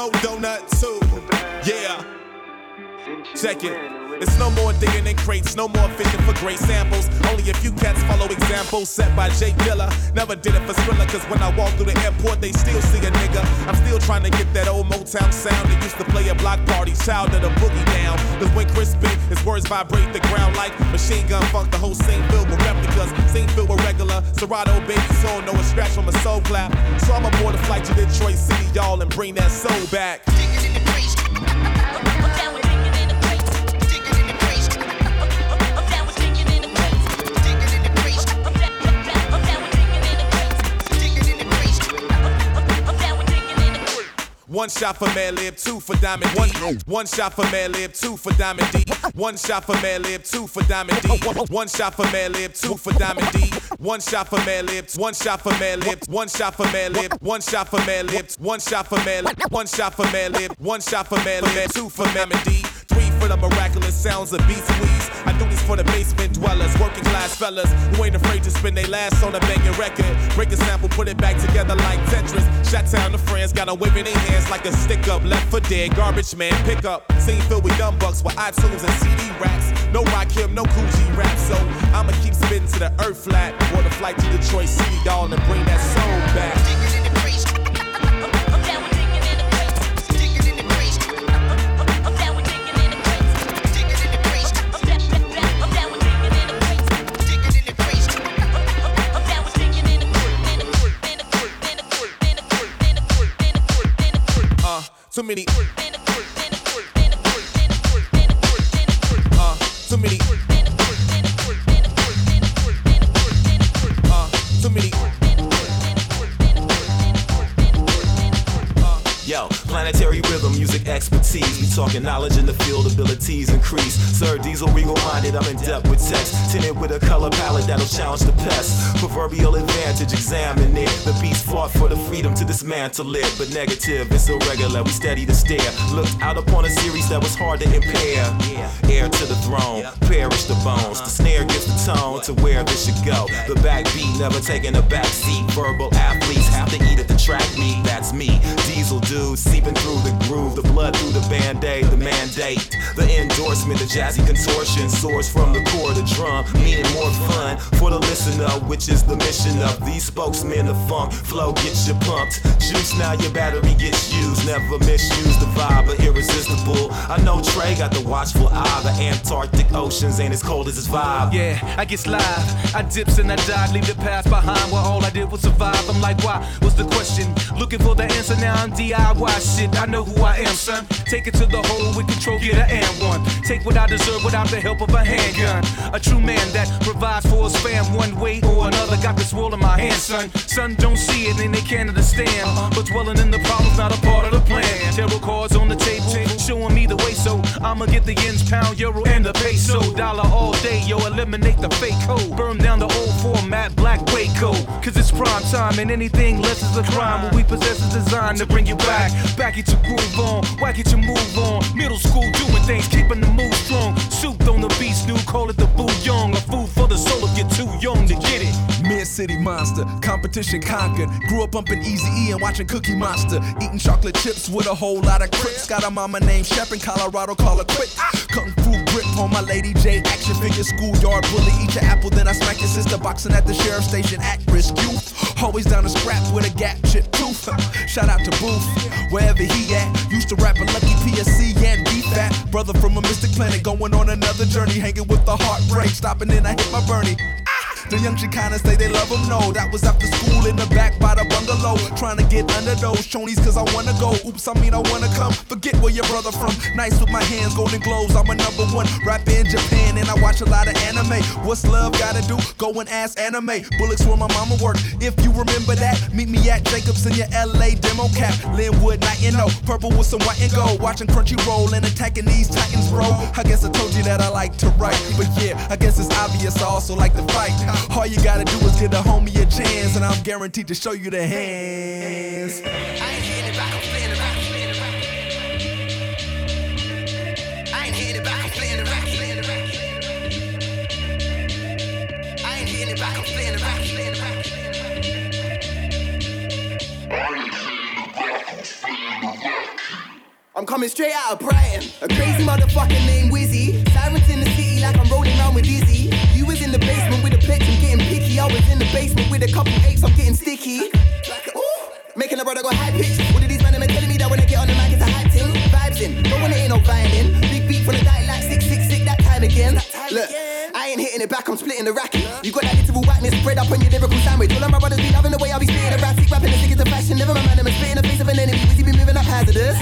Mo Donut too. Yeah. Check it. It's no more digging in crates, no more fishing for great samples. Only a few cats follow examples set by J Dilla. Never did it for Skrilla, cause when I walk through the airport, they still see a nigga. I'm still trying to get that old Motown sound that used to play at block parties, child of the boogie down. Cause when Chris spit, his words vibrate the ground like machine gun funk. The whole scene filled with replicas, scene filled with regular. Serato baby soul, no a scratch from a soul clap. So I'm aboard a flight to Detroit City, y'all, and bring that soul back. One shot for Madlib, two for Diamond D. One shot for Madlib, two for Diamond D. One shot for Madlib, two for Diamond D. One shot for Madlib, two for Diamond D. One shot for Madlib, one shot for Madlib, one shot for Madlib, one shot for Madlib, one shot for Madlib, one shot for Madlib, one shot for Madlib, two for Diamond D. For the miraculous sounds of beat squeeze. I do this for the basement dwellers, working class fellas who ain't afraid to spend their last on a banging record. Break a sample, put it back together like Tetris. Shot town to friends, got them waving their hands like a stick up. Left for dead, garbage man, pick up. Scene filled with young bucks with iTunes and CD racks. No Rakim, no Kool G Rap, so I'ma keep spitting to the earth flat. Or the flight to Detroit City, y'all, and bring that soul back. Too many. Uh, too many. Uh, too many. Yo, planetary rhythm, music expertise. We talking knowledge in the field, abilities increase. Sir Diesel, regal minded, I'm in depth with text. Tinted with a color palette that'll challenge the pest. Proverbial advantage, examine it. The beast fought for the freedom to dismantle it. But negative, it's irregular, we steady to stare. Looked out upon a series that was hard to impair. Heir to the throne, perish the bones. The snare gives the tone to where this should go. The backbeat never taking a backseat. Verbal athletes have to eat at the track meet. That's me, Diesel dude, through the groove. The blood through the band aid, the mandate. The endorsement, the jazzy contortion soars from the core of the drum. Meaning more fun for the listener, which is the mission of these spokesmen of funk. Flow gets you pumped. Juice now your battery gets used. Never misuse the vibe, but irresistible. I know Trey got the watchful eye. The Antarctic oceans ain't as cold as his vibe. Yeah, I get live. I dips and I dive, leave the past behind. Where all I did was survive. I'm like, why? What's the question? Looking for the answer now. I'm DIY shit. I know who I am, son. Take it to the hole with control, get an and one. Take what I deserve without the help of a handgun. A true man that provides for his fam one way or another. Got this world in my hand, son. Son don't see it and they can't understand. But dwelling in the problem's not a part of the plan. Tarot cards on the table, showing me the way. So I'ma get the yens, pound, euro, and the peso. Dollar all day, yo, eliminate the fake code. Burn down the old format, black Waco. Cause it's prime time and anything less is a crime. What we possess is designed to bring you back. Back at your groove on, whack it your move on. Middle school doing things, keeping the mood strong. Soup on the beast, new, call it the bouillon. A food for the soul if you're too young to get it. Mid City Monster, competition conquered. Grew up bumping Easy E and watching Cookie Monster. Eating chocolate chips with a whole lot of crips. Got a mama named Shep in Colorado, call her quick. Kung Fu grip on my Lady J. Action figure, schoolyard bully. Eat your apple, then I smack your sister. Boxing at the sheriff station, at risk youth. Always down to scrap with a gap chip tooth. Shout out to Booth, wherever he at. Used to rap a Lucky PSC and be fat. Brother from a mystic planet, going on another journey. Hanging with the heartbreak, stopping in, I hit my Bernie. The young Chicana say they love them, no. That was after school in the back by the bungalow. Trying to get under those chonies cause I wanna go. Oops, I mean I wanna come. Forget where your brother from. Nice with my hands, golden globes. I'm a number one rapper in Japan and I watch a lot of anime. What's love gotta do? Go and ask anime. Bullocks where my mama worked. If you remember that, meet me at Jacobs in your LA demo cap. Linwood, night and no. Purple with some white and gold. Watching Crunchyroll and attacking these titans, bro. I guess I told you that I like to write. But yeah, I guess it's obvious I also like to fight. All you gotta do is give a homie a chance, and I'm guaranteed to show you the hands. I'm playing a I'm playing a rack, I'm playing a rack. I ain't hit back, I'm playing a rack, slayin' a rack, playin' it's I ain't hit back, I'm playing a rack, spinning the rack, I'm playing a rack. I'm coming straight out of Brighton. A crazy motherfucker named Wizzy. Sirens in the city like I'm rolling around with Dizzy. You was in the basement with I'm getting picky. I was in the basement with a couple apes, I'm getting sticky. Ooh, making a brother go high pitch. What are these men are telling me that when I get on the mic it's a hype thing? Vibes in, don't wanna ain't no violin. Big beat from the diet like 666 that time again. Look. I ain't hitting it back, I'm splitting the racket. You got that literal whiteness spread up on your lyrical sandwich. All of my brothers be loving the way I be spitting the erratic, rapping the sick as a fashion. Never man, I'm spitting the face of an enemy. We be moving up hazardous.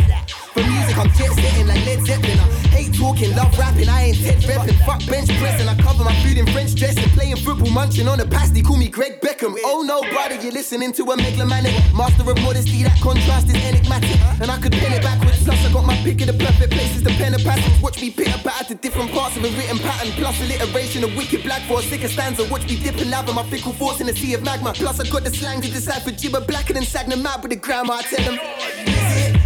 For music, I'm jet setting like Led Zeppelin. Talking, love rapping. I ain't Ted repping. Fuck bench pressing. I cover my food in French dressing. Playing football, munching on a pasty. Call me Greg Beckham. Oh no, brother, you're listening to a megalomaniac. Master of modesty, that contrast is enigmatic. And I could pen it backwards. Plus, I got my pick of the perfect places to pen a passage. Watch me pitter patter to different parts of a written pattern. Plus, alliteration of wicked black for a sicker stanza. Watch me dip and lava my fickle thoughts in a sea of magma. Plus, I got the slang to decipher gibber blacker than Sagna mad with the grammar. I tell them.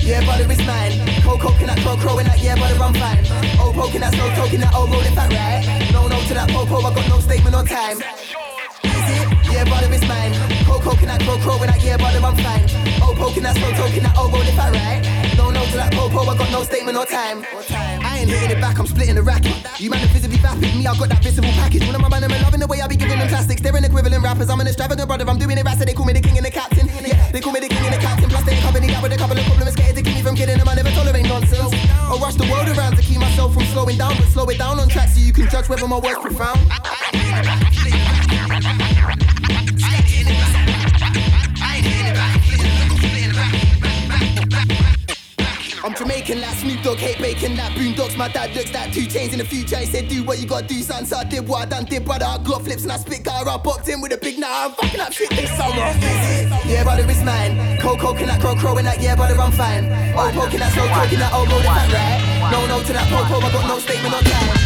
Yeah, brother, it's mine. Cold coconut, crow, crowing that, yeah, brother, I'm fine. Oh, poking that, slow token that, old oh, rolling fat right. No, no to that popo, I got no statement on time. Is it? Yeah, brother, it's mine. Cold coconut, crow, crowing that, yeah, brother, I'm fine. Oh, poking that, slow token that, old oh, rolling fat right. No, no to that popo, I got no statement on time. I ain't hitting it back, I'm splitting the racket. You man are visibly vapid, me, I got that visible package. One of my man, I'm loving the way I be giving them plastics. They're an equivalent rappers, I'm an extravagant brother, I'm doing it right, so they call me the it down on track so you can judge whether my words profound. I'm Jamaican, like Snoop Dogg, hate bacon, like Boondocks. My dad looks like 2 Chainz in the future. He said, Do what you gotta do, son. So I did what I done, did, brother. I got flips and I spit guy. I boxed in with a big now. I'm fucking up shit this summer. Yeah, brother, it's mine. Cold coconut, crow, crowing that, yeah, brother, I'm fine. Oh, poking that, talking that, oh, roll the fat right. No, no to that popo, I got no statement on time.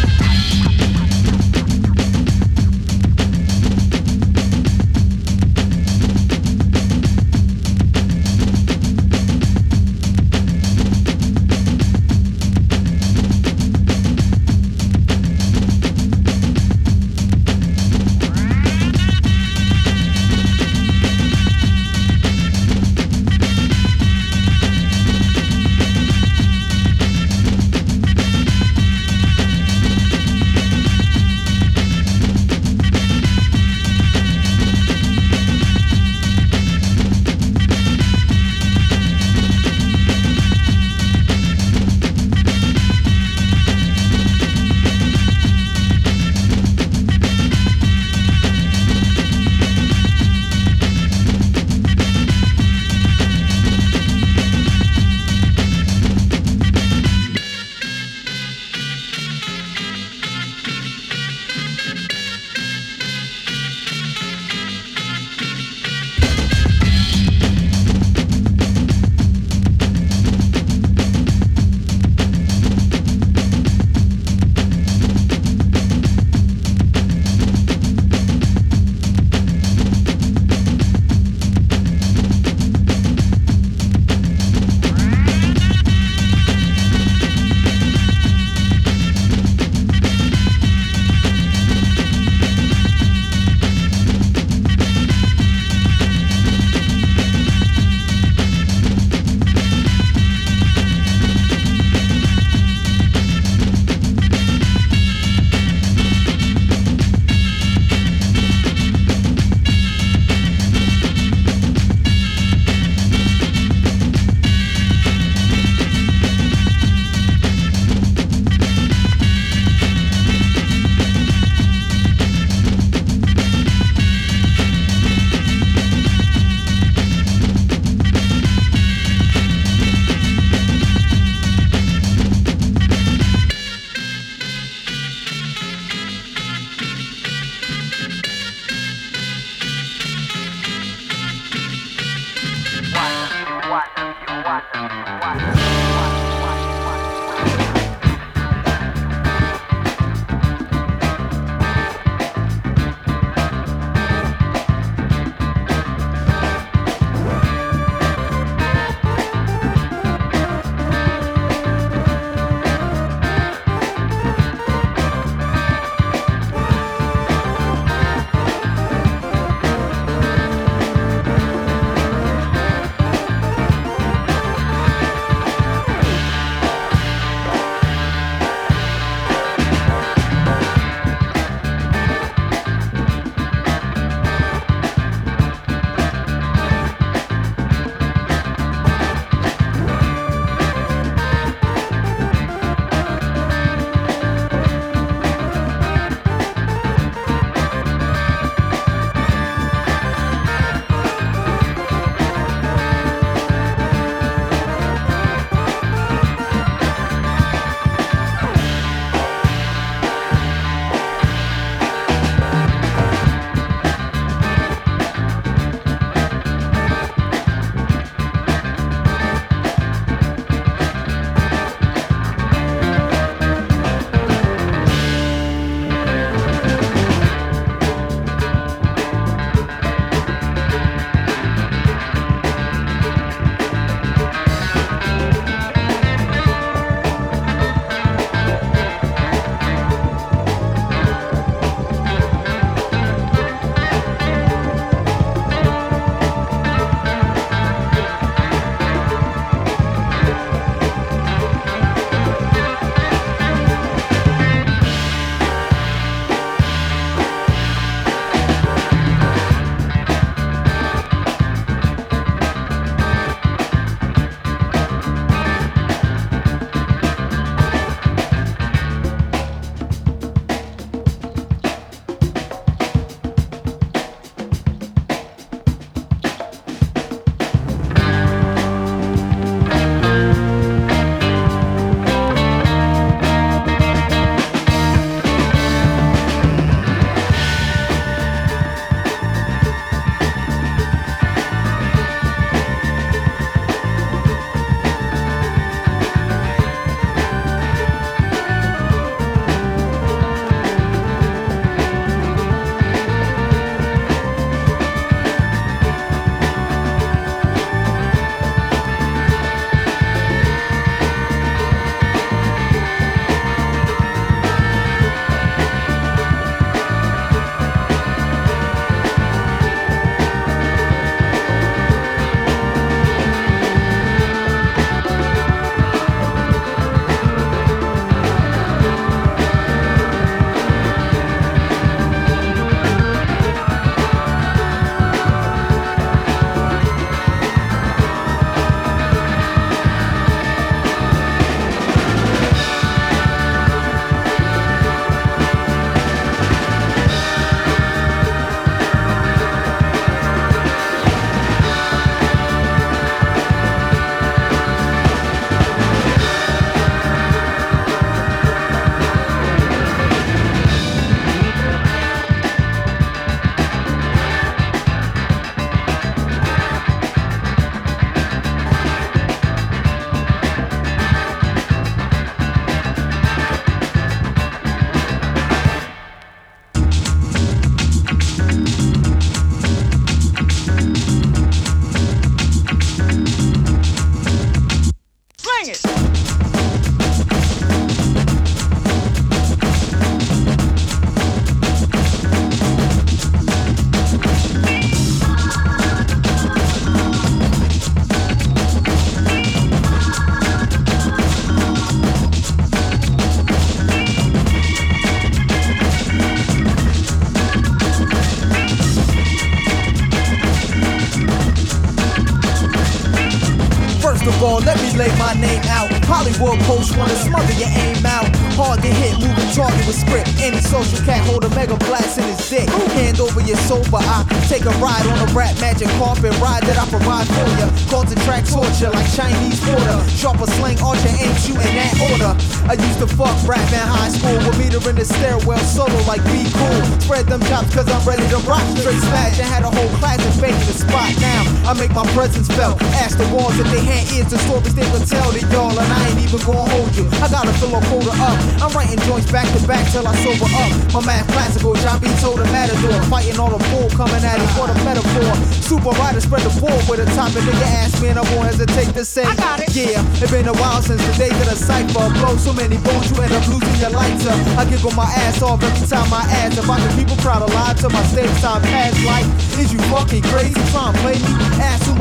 If they had ears to stories they would tell to y'all, and I ain't even gonna hold you. I gotta fill a quota up. I'm writing joints back to back till I sober up. My math classical, John B. told the matador. Fighting all the bull coming at it for the metaphor. Super rider spread the board with a topic. Nigga ask me and I won't hesitate to say, I got it. Yeah, it been a while since the day that the cipher. Blow so many bones, you end up losing your lighter. I giggle my ass off every time I ask. If I can people crowd a lie to my stage time past life. Is you fucking crazy? Try and play me?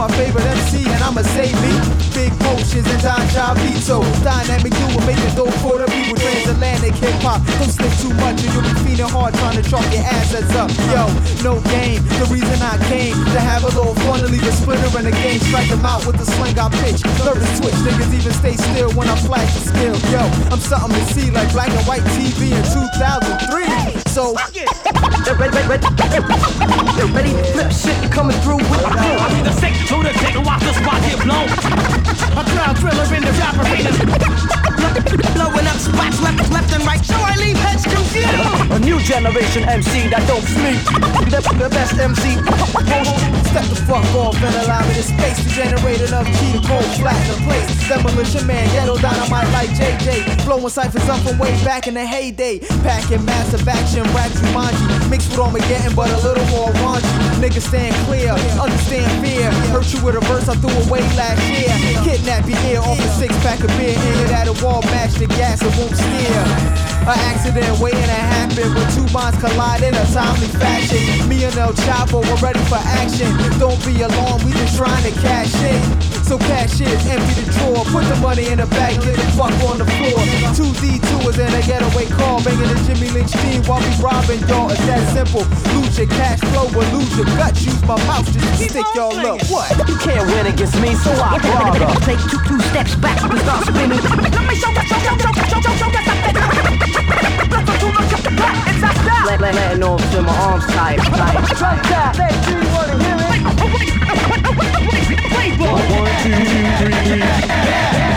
My favorite MC and I'ma say me. Big potions and Don Javito. Dynamic duo making dope for the people. Transatlantic hip hop. Don't slip too much and you'll be feeling hard trying to chalk your assets up. Yo, no game. The reason I came to have a little fun to leave a splitter in the game. Strike them out with the sling I pitch. Nervous switch. Niggas even stay still when I flash the skill. Yo, I'm something to see like black and white TV in 2003. So, they're ready, ready, ready, they're ready, flip shit coming through with. I be the sick to the dick and watch the spot get blown. A crowd thriller in the rap arena. Blowing up spots left, left and right, so I leave heads confused. A new generation MC that don't sleep. The, the best MC. Step the fuck off and allow me to space to generate enough G to cold flat the place. Demolition man, ghetto dynamite like JJ. Blowing ciphers up from way back in the heyday. Packing massive action, rap Jumanji. Mixed with Armageddon, but a little more raunchy. Niggas stand clear, understand fear. Hurt you with a verse I threw away last year. Kidnap your ear off a six pack of beer. It at a wall, match the gas, it won't steer. An accident waiting to happen when two minds collide in a timely fashion. Me and El Chapo were ready for action. Don't be alarmed, we just trying to cash in. So cash in, empty the drawer, put the money in the bag, get the fuck on the floor. Two D2s in a getaway car, banging the Jimmy Lynch theme while we robbing y'all. It's that simple. Lose your cash flow or lose your guts. Use my mouth just to stick y'all up. What? You can't win against me, so I bother. Take two, two steps back and start spinning. Let me show, show, show, show, show, show, show, Let, let, letting off till my arms tight, tight. Strike that. Do you wanna hear it? One, two, three. Dope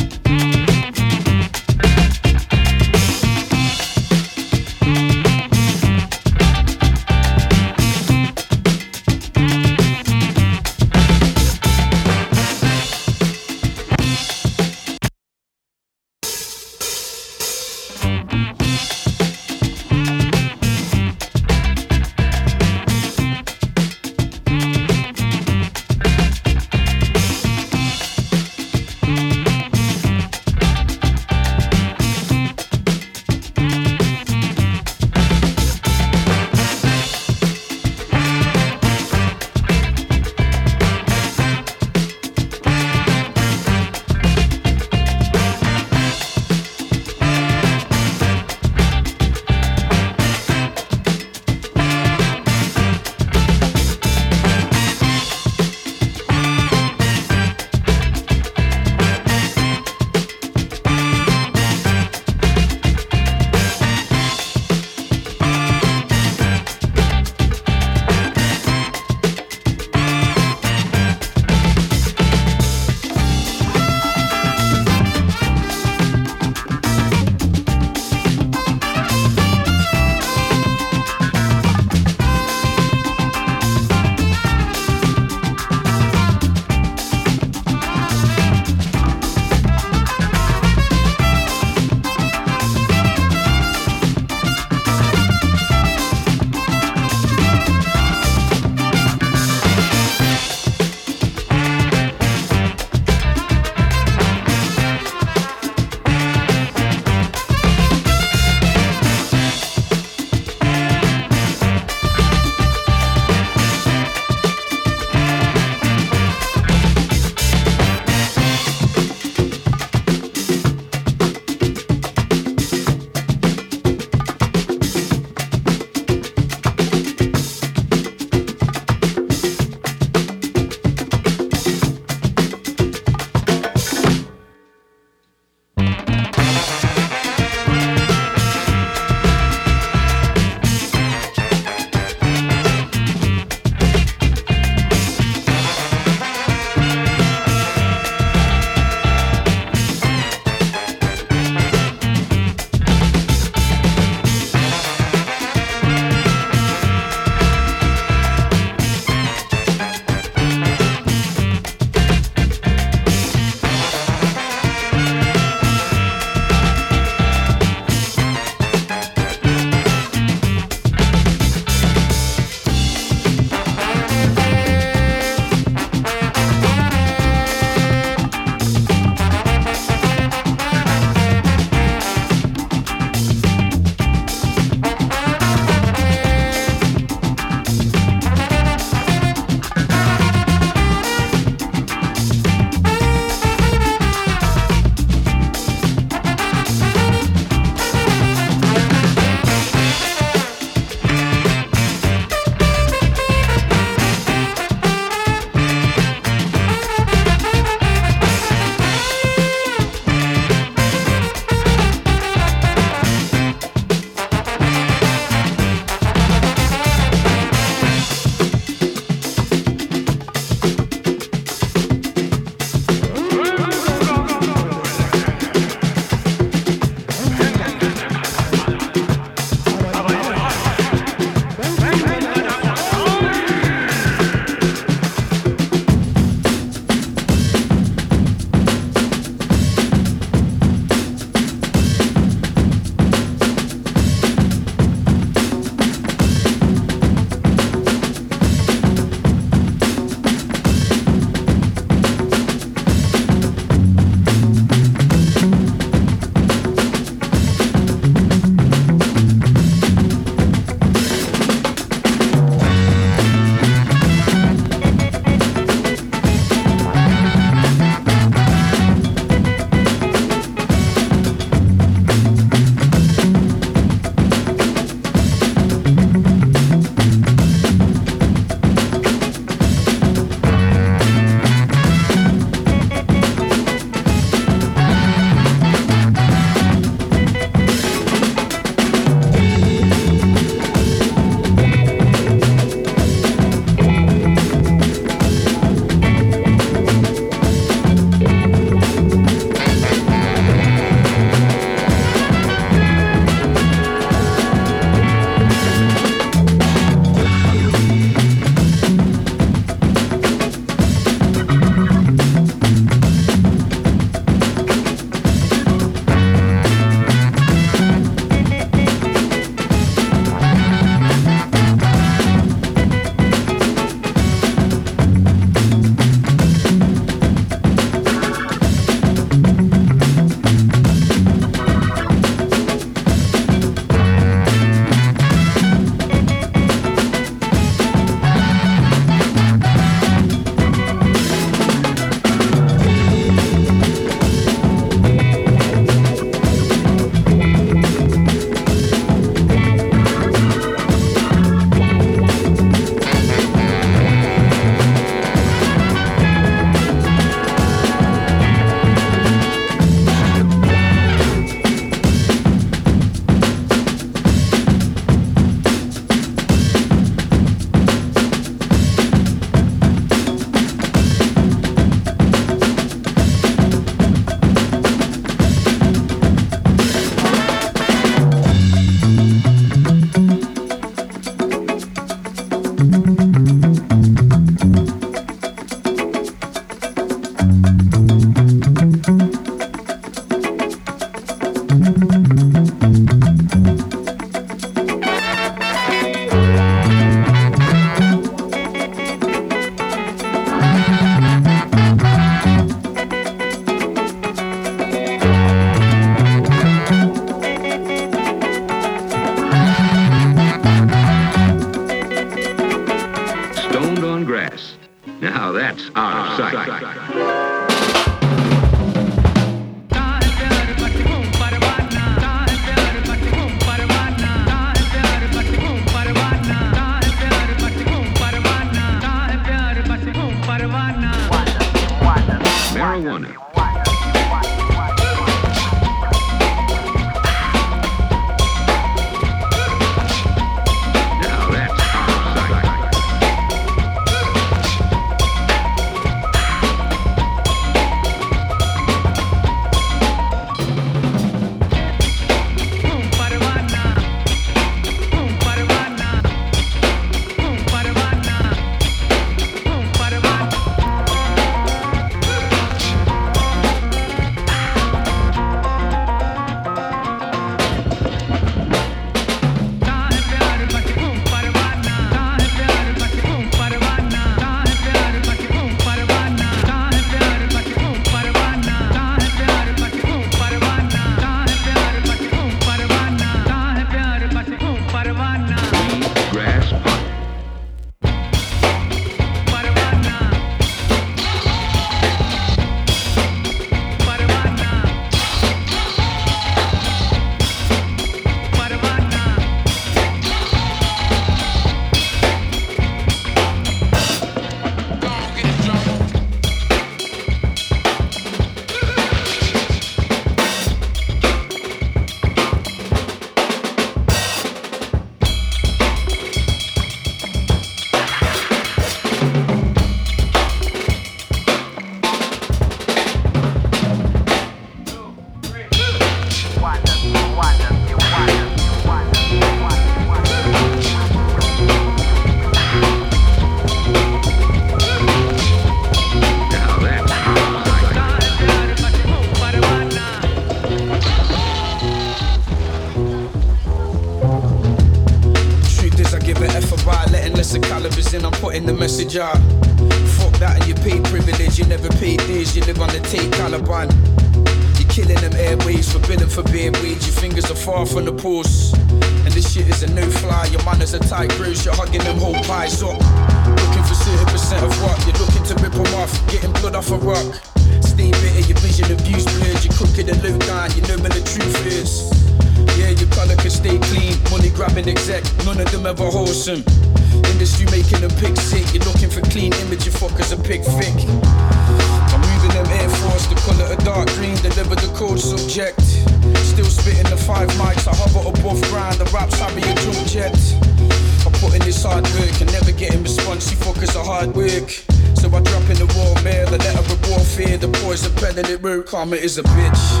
karma is a bitch.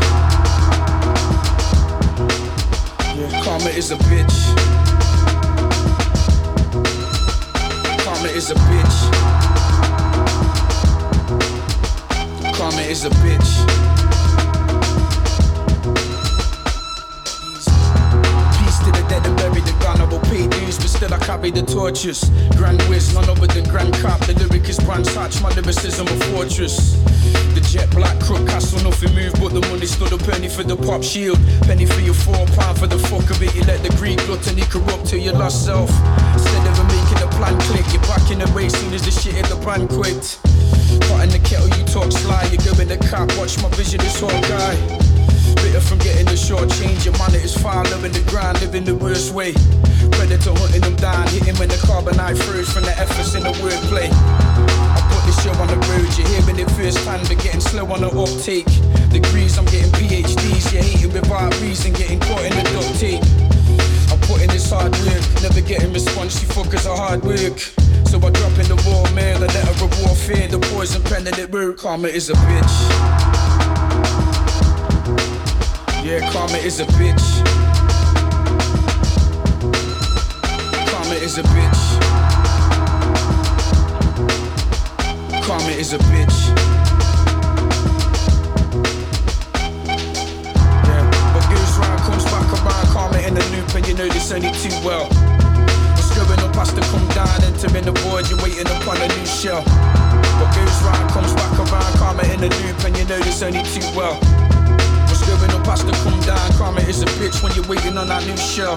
Yeah, karma is a bitch. Karma is a bitch. Karma is a bitch. Peace to the dead and buried and gone. I will pay dues, but still I carry the torches. Grand whiz, none other than Grand Cop. The lyric is brand touch, my lyricism a fortress. The jet black crook castle, nothing move, but the money stood a penny for the pop shield. Penny for your four pound for the fuck of it. You let the Greek gluttony corrupt till your lost self. Instead of making a plan click, you're back in the race soon as the shit hit the brand quit. Pot in the kettle, you talk sly, you go in the cap, watch my vision, this whole guy. Bitter from getting the short change, your man is fire, living the grind, living the worst way. Predator hunting them down, hitting when the carbonite froze from the efforts in the wordplay. I put this show on the road, you're hearing it first hand, but getting slow on the uptake. Degrees, I'm getting PhDs, you're hating without reason, getting caught in the duct tape. I'm putting this hard work, never getting response, you fuckers are hard work. So I drop in the raw mail, a letter of warfare, the poison pen that it wrote, karma is a bitch. Yeah, karma is a bitch. Karma is a bitch. Karma is a bitch. Yeah, but goose round, comes back around. Karma in the loop, and you know this only too well. It's going up, has to come down, enter in the void. You're waiting upon a new shell. But goose round comes back around. Karma in the loop, and you know this only too well. It's going up, has to come down. Karma is a bitch when you're waiting on that new shell.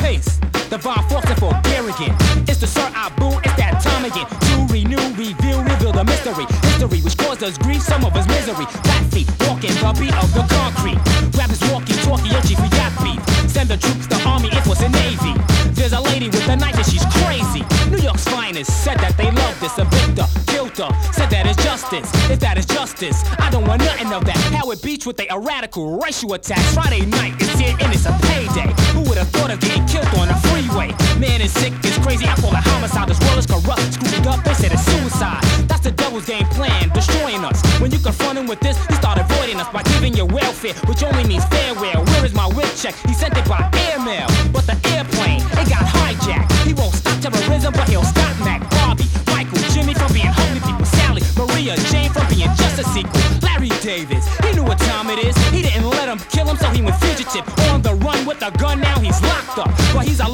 Pace. Divine force and Bulgarian. It's the Sir Ibu, it's that time again. To renew, review, reveal the mystery. History which caused us grief, some of us misery. Flat feet, walking the beat of the concrete. Rappers walking, talkie, your chief, we got beef. Send the troops, the army, Air Force, and Navy. There's a lady with a knife and she's crazy. New York's finest said that they love this. A victor her, said that is justice. If that is justice, I don't want nothing of that. Howard Beach with a radical racial attack. Friday night is here and it's a payday. Who would have thought of getting killed on a freeway? Man is sick, it's crazy. I call it homicide as well as corrupt. Screwing up, they said it's suicide. That's the devil's game plan, destroying us. When you confront him with this, he start avoiding us by giving you welfare, which only means farewell. Where is my whip check? He sent it by airmail, but the airplane it got hijacked. Maria, Jane from being just a sequel, Larry Davis. He knew what time it is. He didn't let him kill him, so he went fugitive. On the run with a gun, now he's locked up. But he's alive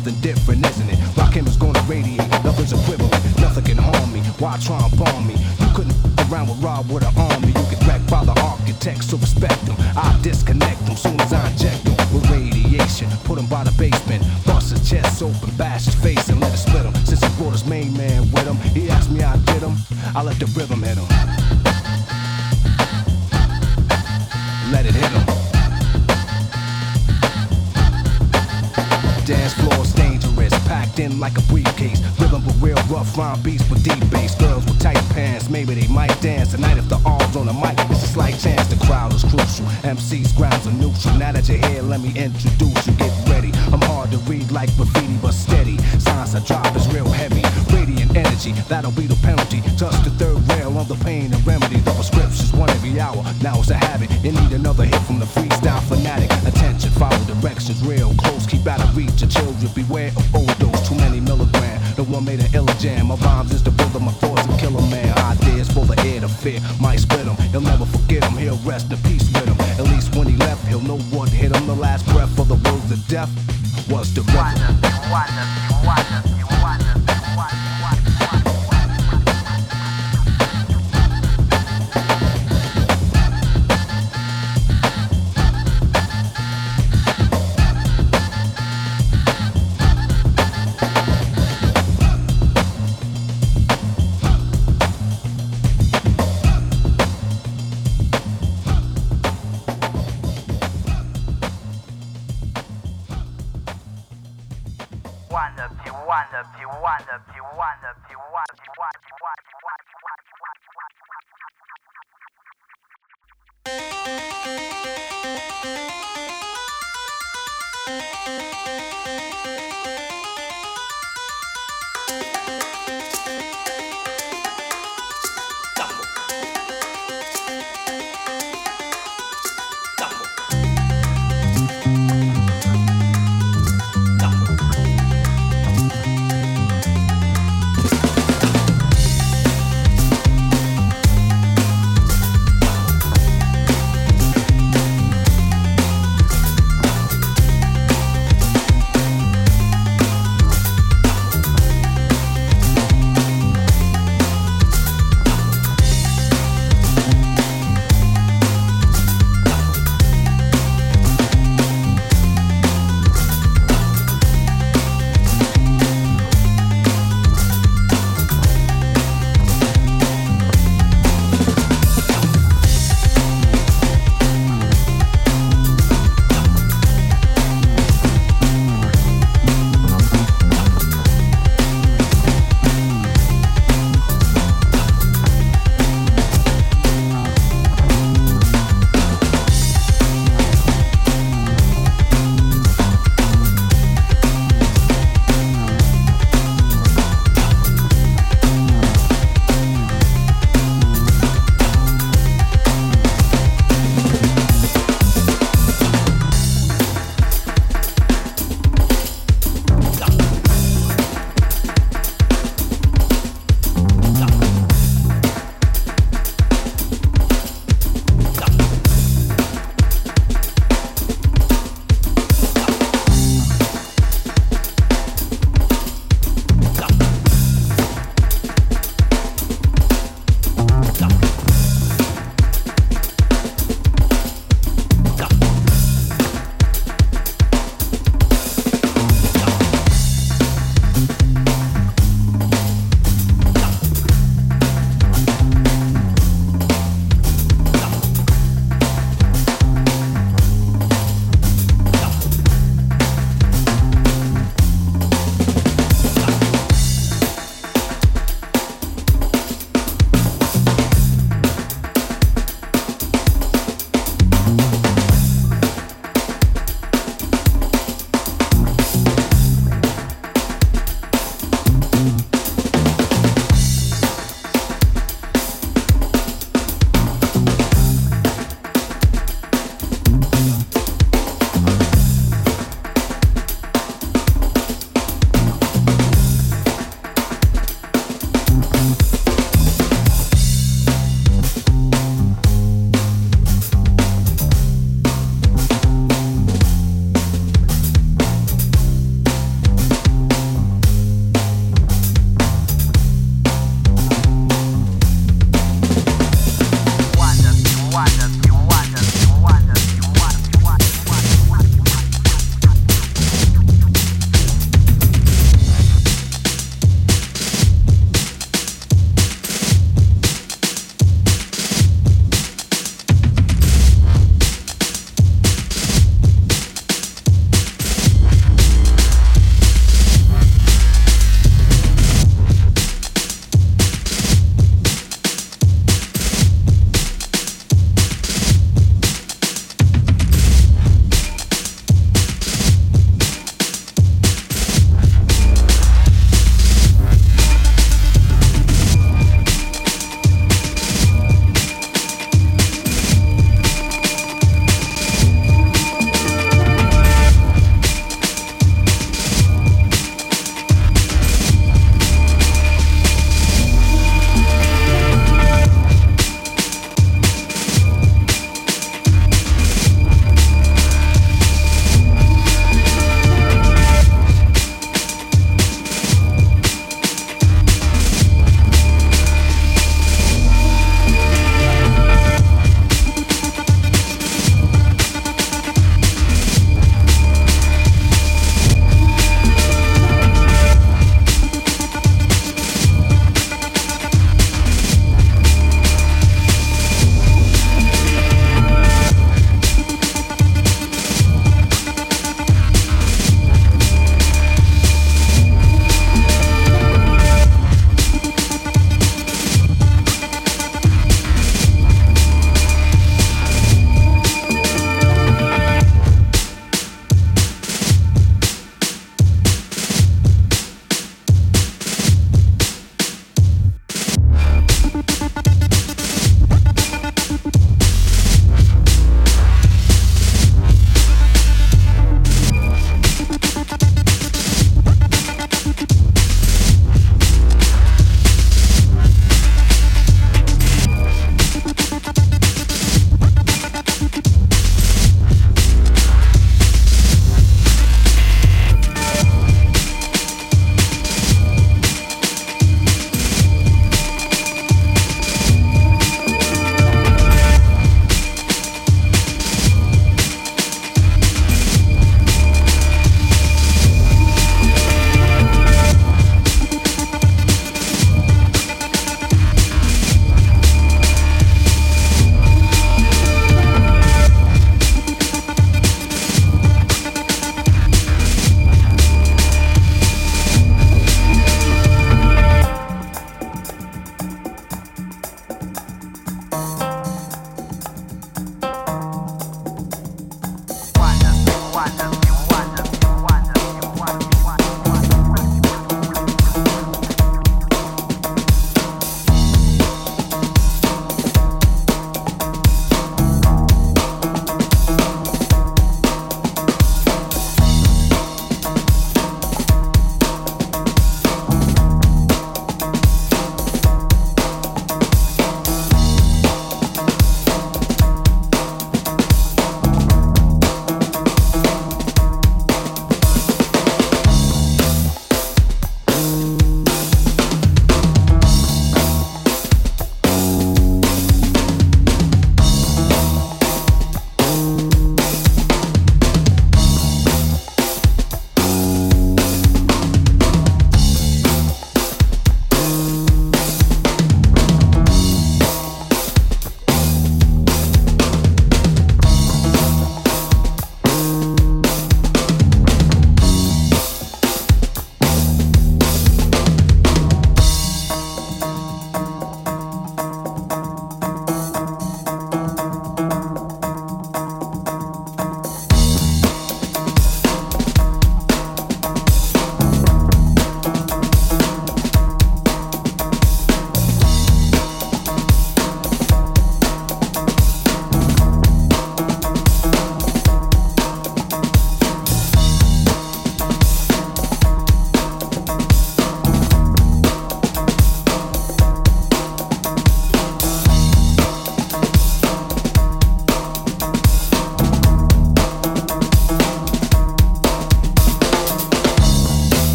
something different, isn't it? Rock him is gonna radiate, love is equivalent. Nothing can harm me. Why try and bomb me? You couldn't around with Rob with an army. You get wrecked by the architects, so respect them. I disconnect them soon as I inject them.